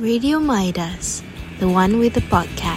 Radio Midas, the one with the podcast.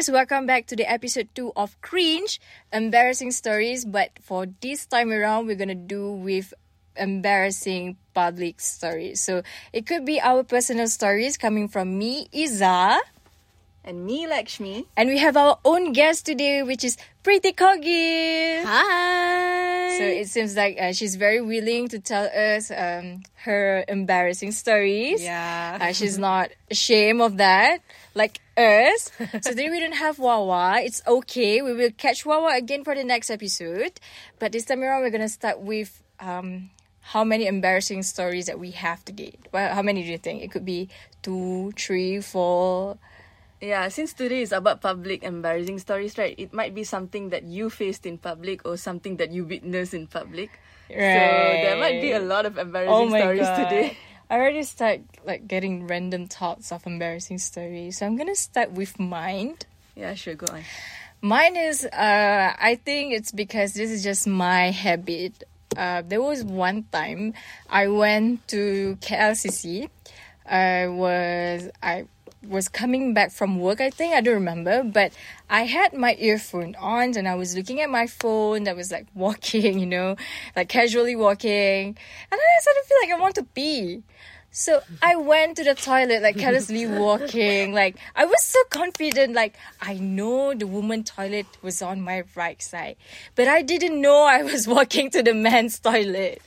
Guys, welcome back to the episode 2 of Cringe Embarrassing Stories. But for this time around, we're gonna do with embarrassing public stories. So it could be our personal stories coming from me, Iza, And me, Lakshmi. and we have our own guest today, which is Pretty Corgi. Hi. So it seems like uh, she's very willing to tell us um, her embarrassing stories. Yeah. Uh, she's not ashamed of that, like us. so today we don't have Wawa. It's okay. We will catch Wawa again for the next episode. But this time around, we're gonna start with um, how many embarrassing stories that we have today. Well, how many do you think? It could be two, three, four. Yeah, since today is about public embarrassing stories, right? It might be something that you faced in public or something that you witnessed in public. Right. So there might be a lot of embarrassing Oh my stories god. today. I already start like getting random thoughts of embarrassing stories. So I'm gonna start with mine. Yeah, sure, go on. Mine is, uh, I think it's because this is just my habit. Uh, there was one time I went to KLCC. I was I was coming back from work. I think I don't remember, but I had my earphone on and I was looking at my phone. That was like walking, you know, like casually walking, and then I started to feel like I want to pee. So I went to the toilet, like carelessly walking. Like I was so confident, like I know the woman toilet was on my right side, but I didn't know I was walking to the man's toilet.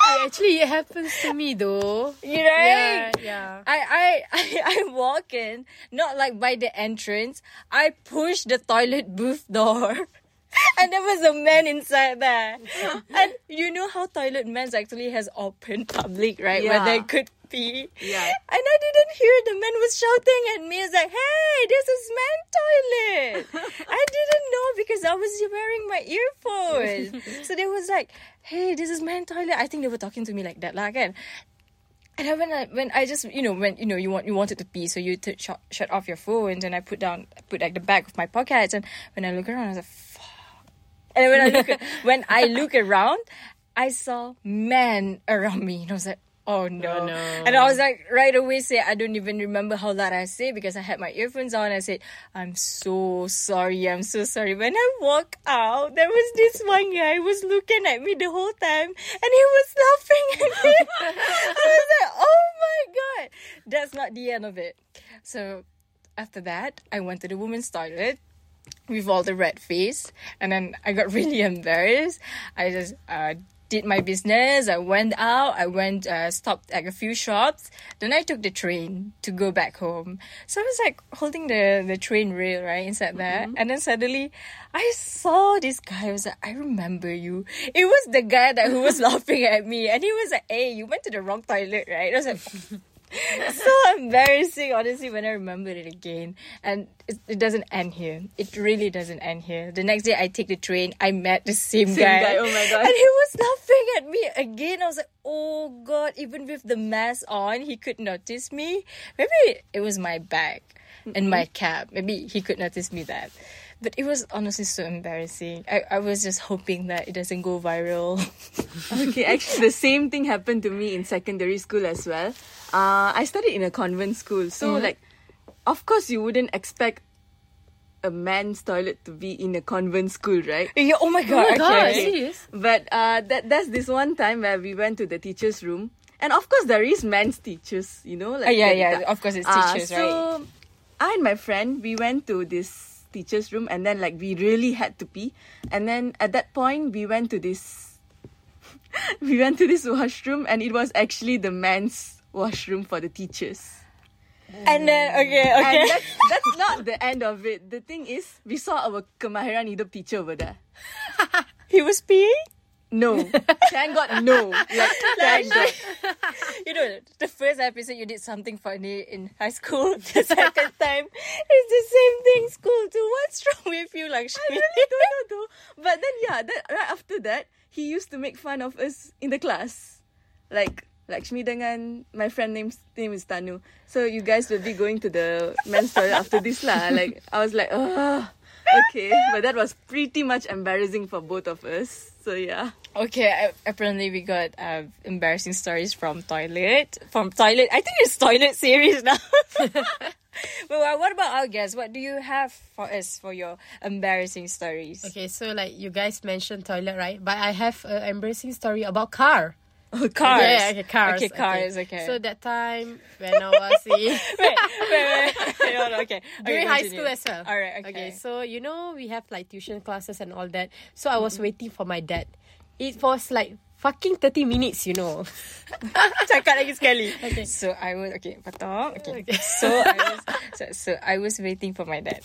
Actually, it happens to me though. You know? Yeah, yeah. I, I, I, I walk in, not like by the entrance. I push the toilet booth door. And there was a man inside there. and you know how toilet men's actually has open public, right? Where Yeah. they could pee. Yeah. And I didn't hear the man was shouting at me. It's like, hey, this is man toilet. I didn't know because I was wearing my earphones. so they was like, hey, this is man toilet. I think they were talking to me like that, lah, kan? And then when I when I just you know when you know you want you wanted to pee, so you t- shut shut off your phones, and then I put down put like the back of my pockets, and when I look around, I was like, fuck. And then when I look when I look around, I saw men around me, and I was like. Oh no. Oh, no. And I was like right away say I don't even remember how loud I say because I had my earphones on. I said, I'm so sorry, I'm so sorry. When I walk out, there was this one guy who was looking at me the whole time and he was laughing at me. I was like, oh my god. That's not the end of it. So after that, I went to the women's toilet with all the red face and then I got really embarrassed. I just uh, did my business. I went out. I went uh, stopped at a few shops. Then I took the train to go back home. So I was like holding the the train rail right inside there, and then suddenly I saw this guy. I was like, I remember you. It was the guy that who was laughing at me, and he was like, Hey, you went to the wrong toilet, right? I was like. so embarrassing, honestly, when I remember it again. And it, it doesn't end here. It really doesn't end here. The next day, I take the train. I met the same, Same guy. guy, oh my God. And he was laughing at me again. I was like, oh God, even with the mask on, he could notice me. Maybe it was my bag and my cap. Maybe he could notice me that. But it was honestly so embarrassing. I, I was just hoping that it doesn't go viral. Okay, actually, the same thing happened to me in secondary school as well. Uh, I studied in a convent school, so Mm-hmm. like, of course, you wouldn't expect a man's toilet to be in a convent school, right? yeah, oh my God. Oh my god, okay. But uh, that that's this one time where we went to the teachers' room, and of course there is men's teachers, you know, like Ah, yeah, yeah, the- of course it's Ah, teachers, so right? I and my friend we went to this teachers' room, and then like we really had to pee, and then at that point we went to this, we went to this washroom, and it was actually the men's washroom for the teachers. And then, okay, okay. And that's, that's not the end of it. The thing is, we saw our kemahiran hidup teacher over there. he was peeing? No. Thank God, no. Like, thank God. You know, the first episode you did something funny in high school. The second time, it's the same thing school too. What's wrong with you, Lakshmi? I really don't know though. But then yeah, that right after that, he used to make fun of us in the class. Like Lakshmi dengan my friend name name is Tanu. So you guys will be going to the men's toilet after this lah. Like I was like, oh okay. But that was pretty much embarrassing for both of us. So yeah. Okay, apparently we got uh, embarrassing stories from toilet. From toilet, I think it's toilet series now. but uh, what about our guests? What do you have for us for your embarrassing stories? Okay, so like you guys mentioned toilet, right? But I have an embarrassing story about car. Oh, cars. Yeah, okay, cars. Okay, cars. Okay. So that time when I was in wait, wait, wait. Hold on, okay. during okay, high school as well. All right. Okay. Okay, so you know we have like tuition classes and all that. So I was waiting for my dad. It was like fucking 30 minutes, you know. Cakap lagi sekali. Okay. So I was okay. Potong. Okay. So I was so, so I was waiting for my dad.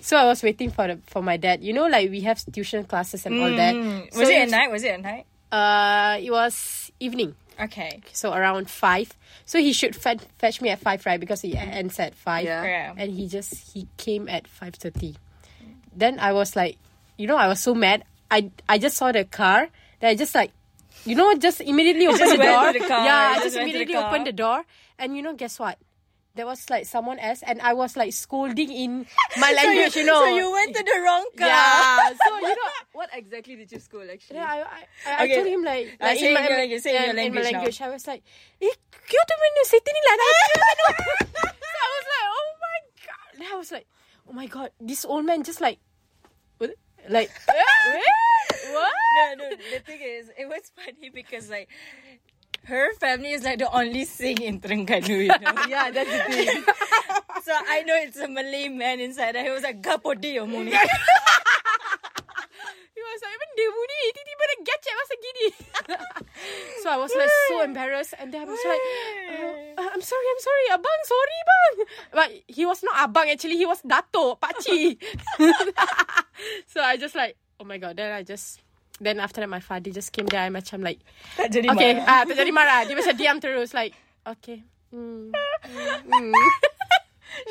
So I was waiting for the, for my dad. You know, like we have tuition classes and all that. Mm. So Was it at night? Was it at night? Uh, it was evening. Okay. So around five. So he should fetch, fetch me at five, right? Because he ends at five. Yeah. Yeah. And he just he came at five thirty. Then I was like, you know, I was so mad. I I just saw the car. Then I just like, you know, just immediately open just the door. the car, Yeah, I just just went to the immediately car. opened the door. And you know, guess what? There was like someone else, and I was like scolding in my language. you, know. So you went to the wrong car. Yeah. So you know, What exactly did you school actually? yeah, I, I, I, Okay. Told him like, Uh, like say in in, my, your language, say in yeah, your in my language now. I was like, eh, kau tu mana setting ni lah? dah kira kan tu?" So I was like, oh my god. Then I was like, oh my god, this old man just like, what? like, what? No, no. The thing is, it was funny because like. Her family is like the only thing in Terengganu, you know. yeah, that's the thing. so I know it's a Malay man inside there. He was like, Gapodi omong ni. Like, even dia bunyi, tiba-tiba dia gacet masa gini. so I was like so embarrassed. And then I was like, uh, uh, I'm sorry, I'm sorry. Abang, sorry bang. But he was not abang actually. He was dato, pakcik. so I just like, oh my god. Then I just, then after that my father just came there. I macam like, Tak jadi okay, marah. ah, tak jadi marah. Dia macam diam terus like, okay. Mm, mm, mm.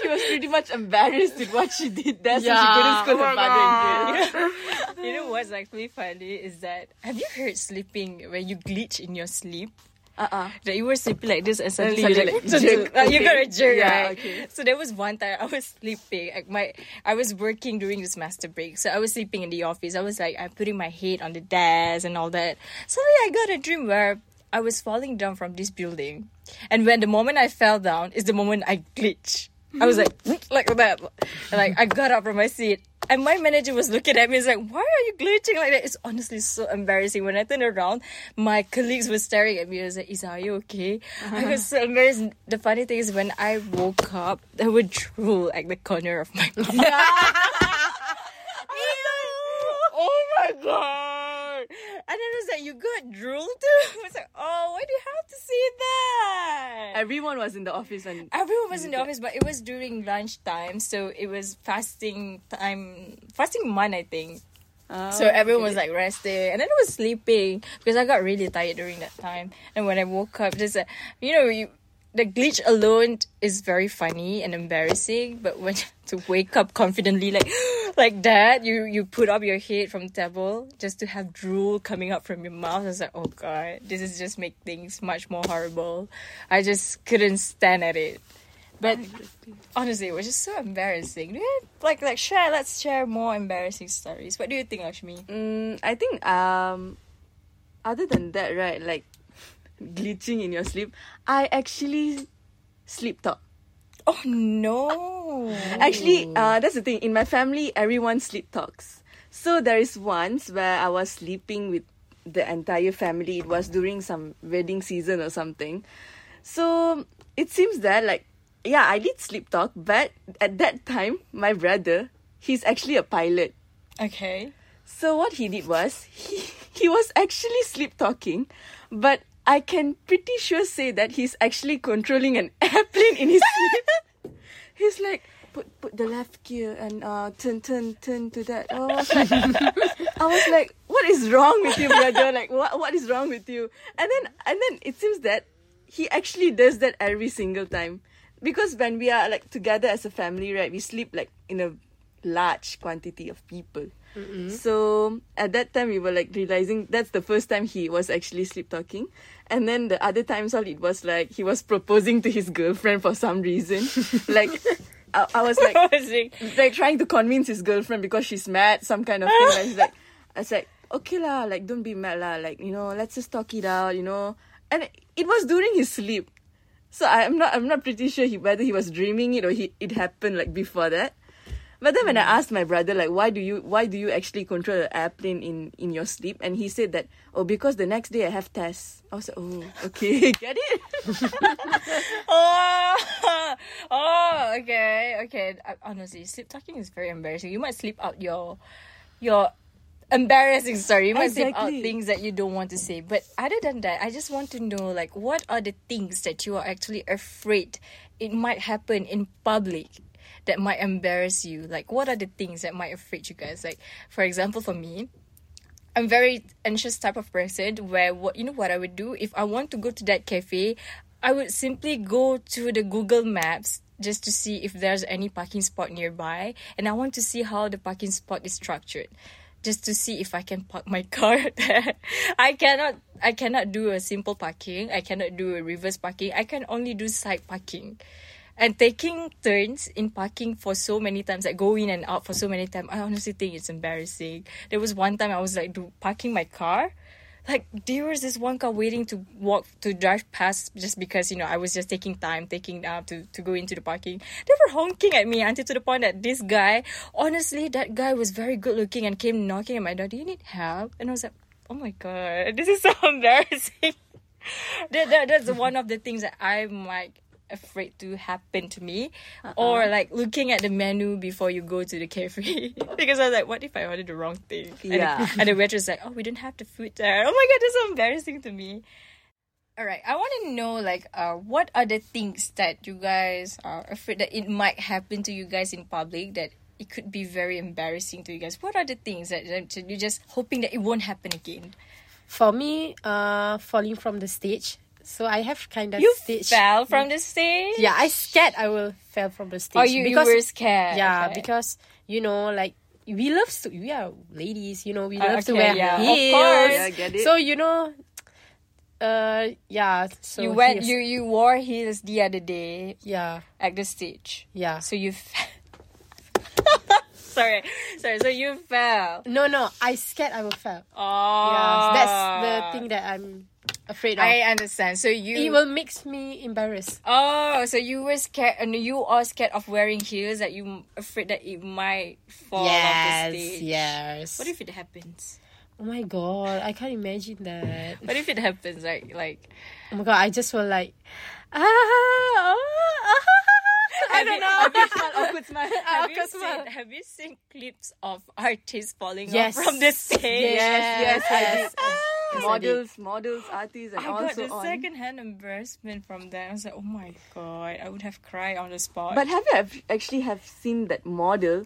She was pretty much embarrassed with what she did there, so she couldn't scold Oh her my father in God. jail. You know what's actually funny is that have you heard sleeping when you glitch in your sleep? Uh-uh. That you were sleeping like this and And suddenly, suddenly you like, like, jerk. Uh, you got a Okay. jerk, Yeah, right? okay. So there was one time I was sleeping. Like my, I was working during this master break, so I was sleeping in the office. I was like, I'm putting my head on the desk and all that. Suddenly, I got a dream where I was falling down from this building, and when the moment I fell down is the moment I glitch. I was like, hmm, like that. And, like I got up from my seat. And my manager was looking at me. He's like, "Why are you glitching like that?" It's honestly so embarrassing. When I turned around, my colleagues were staring at me. I was like, "Iza, are you okay?" I was so embarrassed. The funny thing is, when I woke up, there would drool at the corner of my mouth. oh my god! And then it was like, "You got drool too?" I was like, "Oh, why do you have to see that?" Everyone was in the office and Everyone was in the office, but it was during lunchtime, so it was fasting time, fasting month, I think. so everyone was like resting, and then I was sleeping because I got really tired during that time. And when I woke up, just uh, you know, you the glitch alone is very funny and embarrassing, but when to wake up confidently like like that, you you put up your head from table just to have drool coming up from your mouth. I was like, oh god, this is just make things much more horrible. I just couldn't stand at it. But honestly, it was just so embarrassing. Do you like like share? Let's share more embarrassing stories. What do you think, Ashmi? Mm, I think um, other than that, right, like glitching in your sleep, I actually sleep talk. Oh no! Actually, uh, that's the thing. In my family, everyone sleep talks. So there is once where I was sleeping with the entire family. It was during some wedding season or something. So it seems that like yeah, I did sleep talk, but at that time, my brother, he's actually a pilot. Okay. So what he did was he he was actually sleep talking, but I can pretty sure say that he's actually controlling an airplane in his sleep. he's like put put the left gear and uh turn turn turn to that. Oh, I was like, I was like, what is wrong with you, brother? Like, what what is wrong with you? And then and then it seems that he actually does that every single time. Because when we are like together as a family, right, we sleep like in a large quantity of people. So at that time we were like realizing that's the first time he was actually sleep talking. And then the other times all it was like he was proposing to his girlfriend for some reason. like I, I was like like trying to convince his girlfriend because she's mad, some kind of thing. Like, he's like, I was like, okay lah, like don't be mad lah, like you know, let's just talk it out, you know. And it was during his sleep, so I'm not, I'm not pretty sure he, whether he was dreaming it or he, it happened like before that. But then when I asked my brother like, why do you, why do you actually control an airplane in in your sleep? And he said that, oh, because the next day I have tests. I was like, oh, okay, get it. oh, oh, okay, okay. Uh, honestly, sleep talking is very embarrassing. You might sleep out your your embarrassing story. You might sleep out Exactly. things that you don't want to say. But other than that, I just want to know like what are the things that you are actually afraid it might happen in public that might embarrass you? Like what are the things that might afraid you guys? Like for example, for me, I'm very anxious type of person where what you know what I would do if I want to go to that cafe, I would simply go to the Google Maps just to see if there's any parking spot nearby and I want to see how the parking spot is structured. Just to see if I can park my car there. I cannot I cannot do a simple parking. I cannot do a reverse parking. I can only do side parking and taking turns in parking for so many times, like go in and out for so many times, I honestly think it's embarrassing. There was one time I was like do, parking my car. Like there was this one car waiting to walk to drive past just because you know I was just taking time, taking uh, to to go into the parking. They were honking at me until to the point that this guy, honestly, that guy was very good looking and came knocking at my door. Do you need help? And I was like, oh my god, this is so embarrassing. that, that that's one of the things that I'm like afraid to happen to me or like looking at the menu before you go to the cafe because I was like what if I ordered the wrong thing? And, Yeah. the, and the waitress like oh we don't have the food there. Oh my god that's so embarrassing to me. All right I want to know like uh what are the things that you guys are afraid that it might happen to you guys in public that it could be very embarrassing to you guys? What are the things that, that you're just hoping that it won't happen again? For me, uh, falling from the stage. So I have kind of you stage. fell from the stage Yeah, I scared I will fell from the stage. Oh, you, you were scared. Yeah, Okay. because you know, like we love to. We are ladies, you know. We Uh, love to wear yeah, of heels. course. Yeah, get it? So you know, uh, yeah. So you went. heels. You you wore heels the other day Yeah, at the stage. yeah. So you. F- sorry, sorry. So you fell. No, no. I scared I will fell. Oh, Yeah, that's the thing that I'm afraid of. I understand. So you. it will makes me embarrassed. Oh, so you were scared, and you are scared of wearing heels. That you afraid that it might fall off the stage. yes. What if it happens? Oh my god, I can't imagine that. What if it happens? Like like. Oh my god, I just will like, ah, ah, ah. I don't know. awkward smile. Have you, seen, have you seen clips of artists falling Yes. off from the stage? Yes, yes, I did. Yes, I models, models, artists, and I got also the on. second-hand embarrassment from that. I was like, oh my god, I would have cried on the spot. But have you have- actually have seen that model?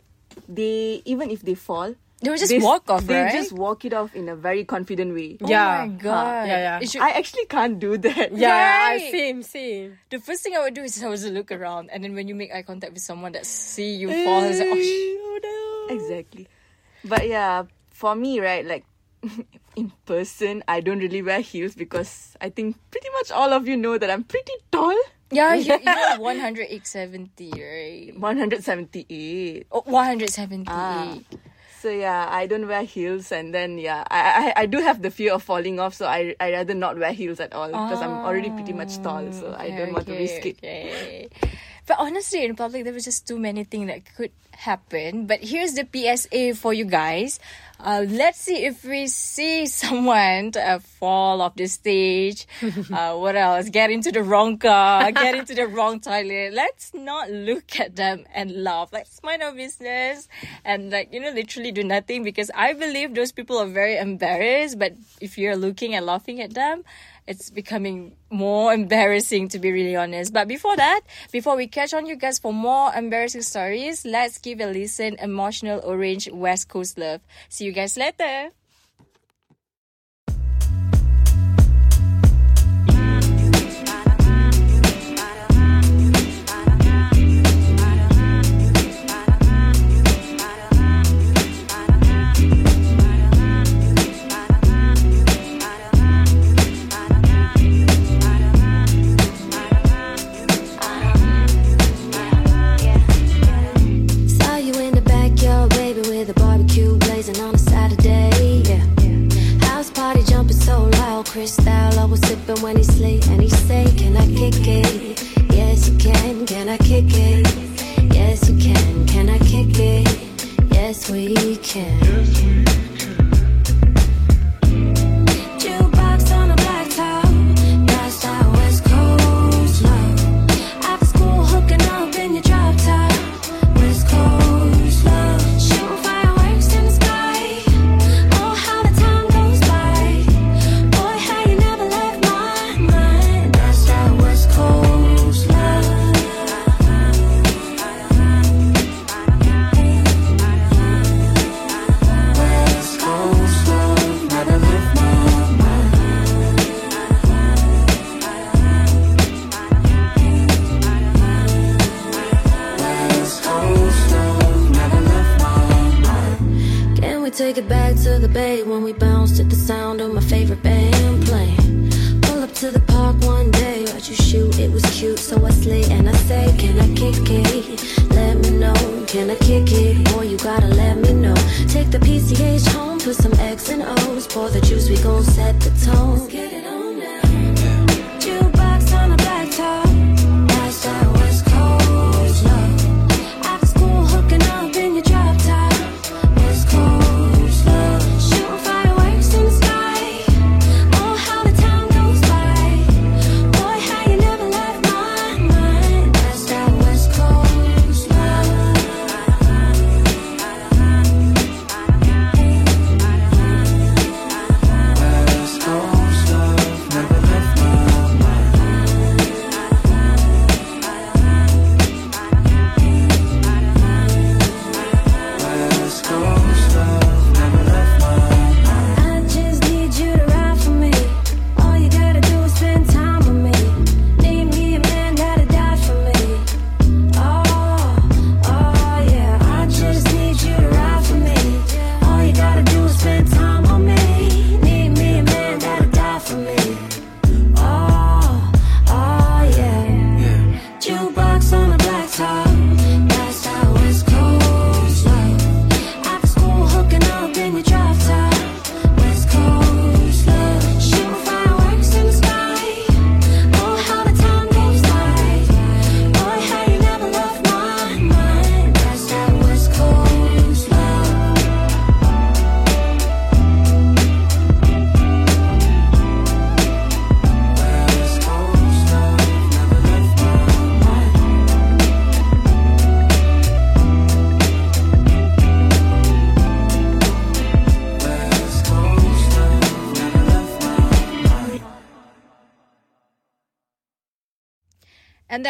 They even if they fall, they would just they, walk off, They right? just walk it off in a very confident way. Yeah. oh Yeah. my god, Yeah, yeah. Should- I actually can't do that. Yeah, Right. I same, same. the first thing I would do is I would look around, and then when you make eye contact with someone that see you fall, I was like, eh, oh, sh- oh no. Exactly. But yeah, for me, right, like in person, I don't really wear heels because I think pretty much all of you know that I'm pretty tall. Yeah, you, you're 170, right? 178. Oh, 178. Ah. So yeah, I don't wear heels, and then yeah, I I, I do have the fear of falling off, so I I rather not wear heels at all because I'm already pretty much tall, so I don't want to risk it. okay. But honestly, in public, there was just too many things that could happen. But here's the PSA for you guys. Uh, let's see if we see someone uh, fall off the stage. uh, what else? Get into the wrong car. Get into the wrong toilet. Let's not look at them and laugh. Let's mind our business and like you know literally do nothing because I believe those people are very embarrassed. But if you're looking and laughing at them, it's becoming more embarrassing to be really honest. But before that, before we catch on you guys for more embarrassing stories, let's give a listen emotional orange West Coast love. See you guys later. yes we can. Yes, we can. Bay when we bounced at the sound of my favorite band playing. Pull up to the park one day, watch you shoot, it was cute, so I slay and I say, Can I kick it? Let me know, can I kick it? Boy, you gotta let me know. Take the PCH home, put some X and O's, pour the juice, we gon' set the tone.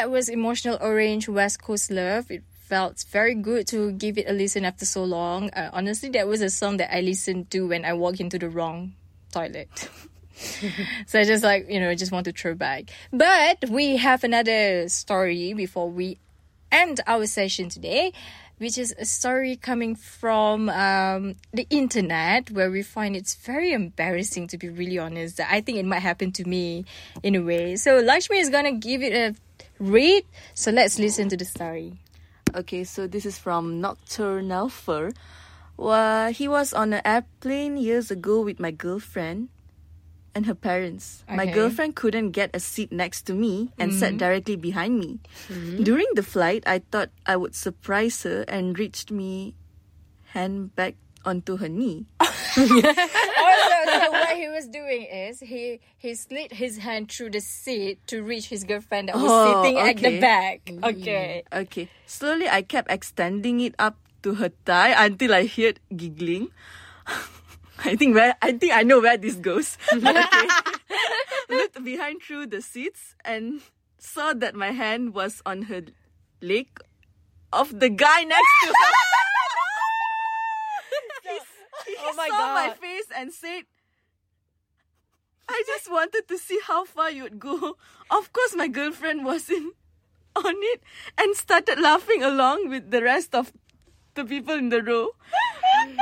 That was Emotional Orange West Coast Love. It felt very good to give it a listen after so long. Uh, honestly, that was a song that I listened to when I walked into the wrong toilet. so I just like, you know, just want to throw back. But we have another story before we end our session today, which is a story coming from um, the internet where we find it's very embarrassing, to be really honest. I think it might happen to me in a way. So Lakshmi is to give it a read. So let's listen to the story. Okay, so this is from Nocturnal Fur. Well, he was on an airplane years ago with my girlfriend and her parents. My girlfriend couldn't get a seat next to me and sat mm-hmm. directly behind me. Mm-hmm. During the flight, I thought I would surprise her and reached me hand back onto her knee. also, so what he was doing is he he slid his hand through the seat to reach his girlfriend that was Oh, sitting at the back. Mm, okay. Okay. Slowly, I kept extending it up to her thigh until I heard giggling. I think where I think I know where this goes. Okay. Looked behind through the seats and saw that my hand was on her leg of the guy next to her. he Oh my saw my face and said, I just wanted to see how far you'd go. Of course, my girlfriend wasn't on it and started laughing along with the rest of the people in the row.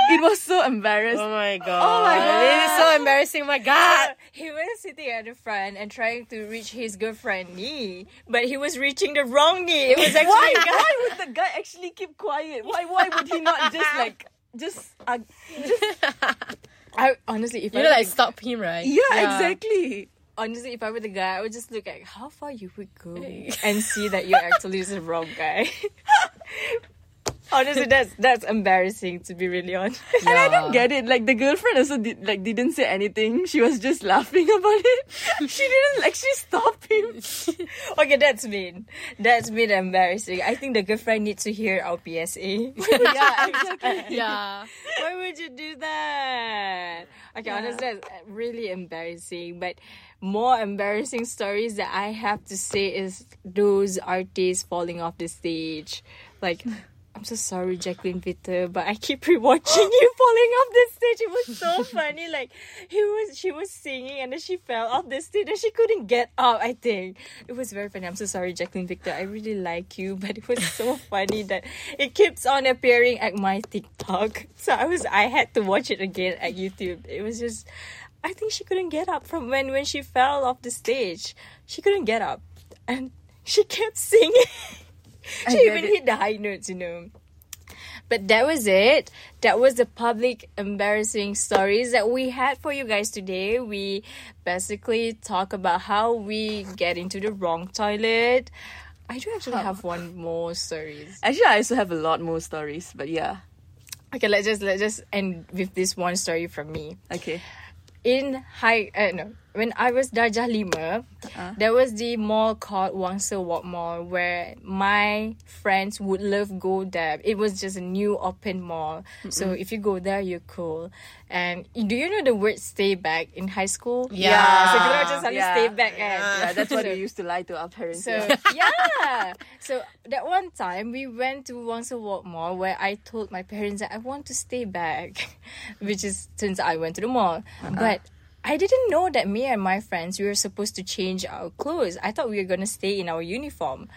it was so embarrassed. Oh my god. Oh my God. This is so embarrassing. Oh my god. He was sitting at the front and trying to reach his girlfriend knee, but he was reaching the wrong knee. It was actually why? Why would the guy actually keep quiet? Why? Why would he not just like just? Uh, just I honestly, if You I know, like stop him, right? yeah, exactly. honestly, if I were the guy, I would just look at how far you would go and see that you're actually the wrong guy. honestly, that's that's embarrassing to be really honest. And I don't get it. Like the girlfriend also did, like didn't say anything. She was just laughing about it. She didn't actually stop him. okay, that's mean. That's mean embarrassing. I think the girlfriend needs to hear our PSA. yeah, exactly. Yeah. Why would you do that? Okay, honestly, that's uh, really embarrassing. But more embarrassing stories that I have to say is those artists falling off the stage. Like, I'm so sorry, Jaclyn Victor, but I keep rewatching you falling off the stage. It was so funny. Like he was, she was singing, and then she fell off the stage, and she couldn't get up. I think it was very funny. I'm so sorry, Jaclyn Victor. I really like you, but it was so funny that it keeps on appearing at my TikTok. So I was, I had to watch it again at YouTube. It was just, I think she couldn't get up from when when she fell off the stage. She couldn't get up, and she kept singing. she even it. hit the high notes, you know. But that was it. That was the public embarrassing stories that we had for you guys today. We basically talk about how we get into the wrong toilet. I do actually have one more stories. Actually, I also have a lot more stories, but yeah. Okay, let's just let's just end with this one story from me. Okay. in high uh, no when I was Darjah Lima, uh-huh. there was the mall called Wangsa Walk Mall where my friends would love go there. It was just a new open mall. So if you go there, you're cool. And do you know the word stay back in high school? Yeah. So kita just selalu Yeah. stay back kan? Yeah, that's what So- we used to lie to our parents. so yeah. So that one time we went to Wangsa Walk Mall where I told my parents that I want to stay back, which is since I went to the mall. Uh-huh. But I didn't know that me and my friends we were supposed to change our clothes. I thought we were gonna stay in our uniform,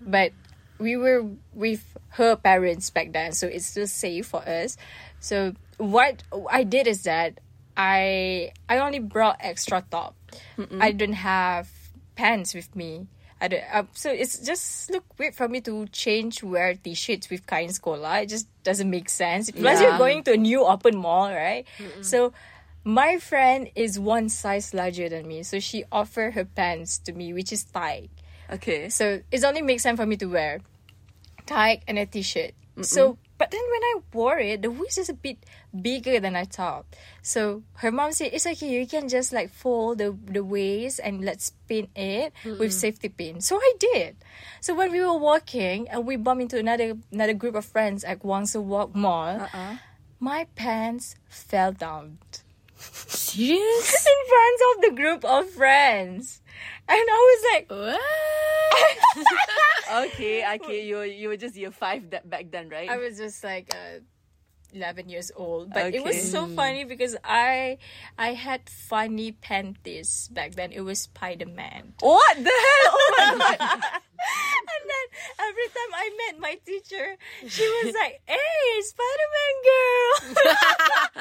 but we were with her parents back then, so it's still safe for us. So what I did is that I I only brought extra top. I don't have pants with me. I don't, uh, so it's just look weird for me to change wear t-shirts with kain sekolah. It just doesn't make sense. Plus, you're going to a new open mall, right? So my friend is one size larger than me, so she offered her pants to me, which is tight. okay. So it only makes sense for me to wear tight and a t-shirt. So, but then when I wore it, the waist is a bit bigger than I thought. So her mom said, "It's okay. You can just like fold the the waist and let's pin it with safety pin." So I did. So when we were walking and we bumped into another another group of friends at Wangsa Walk Mall, uh-uh. my pants fell down Serious? in front of the group of friends, and I was like. What? okay, okay. You were, you were just year five that back then, right? I was just like uh, 11 years old but it was so funny because I I had funny panties back then it was Spider-Man what the hell? Oh my god. and then every time I met my teacher she was like hey Spider-Man girl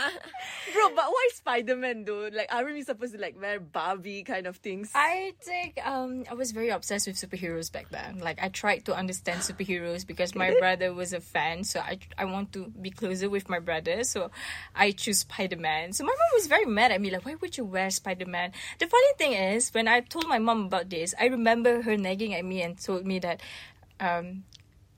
Bro, but why Spider Man though? Like, aren't we supposed to like wear Barbie kind of things? I think um I was very obsessed with superheroes back then. Like I tried to understand superheroes because my brother was a fan, so I I want to be closer with my brother. So I choose Spider Man. So my mom was very mad at me, like, why would you wear Spider Man? The funny thing is, when I told my mom about this, I remember her nagging at me and told me that, um,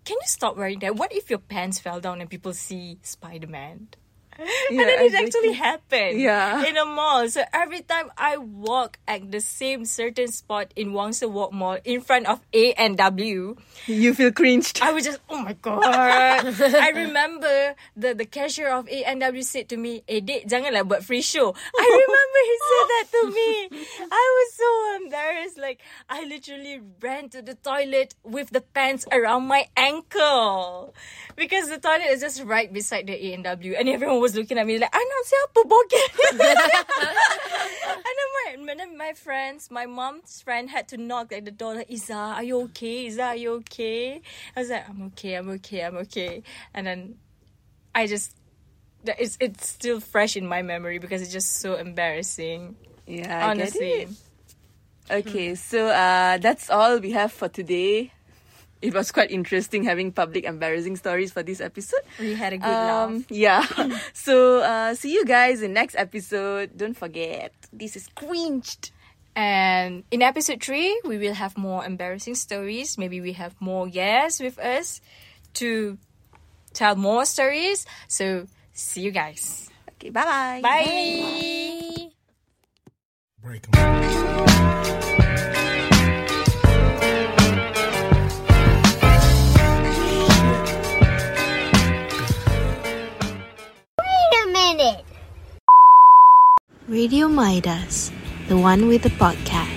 can you stop wearing that? What if your pants fell down and people see Spider Man? and then it actually happened Yeah. in a mall. So every time I walk at the same certain spot in Wangsa Walk Mall in front of A and W, you feel cringed. I was just oh my god. I remember the the cashier of A and W said to me, "Eh, dek, janganlah buat free show." I remember he said that to me. I was so embarrassed. Like I literally ran to the toilet with the pants around my ankle because the toilet is just right beside the A and W, and everyone was looking at me like, "Anak siapa bogel?" and then my and then my friends, my mom's friend had to knock at the door like, Iza, are you okay? Iza, are you okay? I was like, I'm okay, I'm okay, I'm okay. And then I just it's it's still fresh in my memory because it's just so embarrassing. Yeah, I get honestly. it. Okay, so uh, that's all we have for today. It was quite interesting having public embarrassing stories for this episode. We had a good laugh. Um, yeah. so uh, see you guys in next episode. Don't forget, this is cringed. And in episode three, we will have more embarrassing stories. Maybe we have more guests with us to tell more stories. So see you guys. Okay, bye-bye. Bye. Break 'em. Radio Midas, the one with the podcast.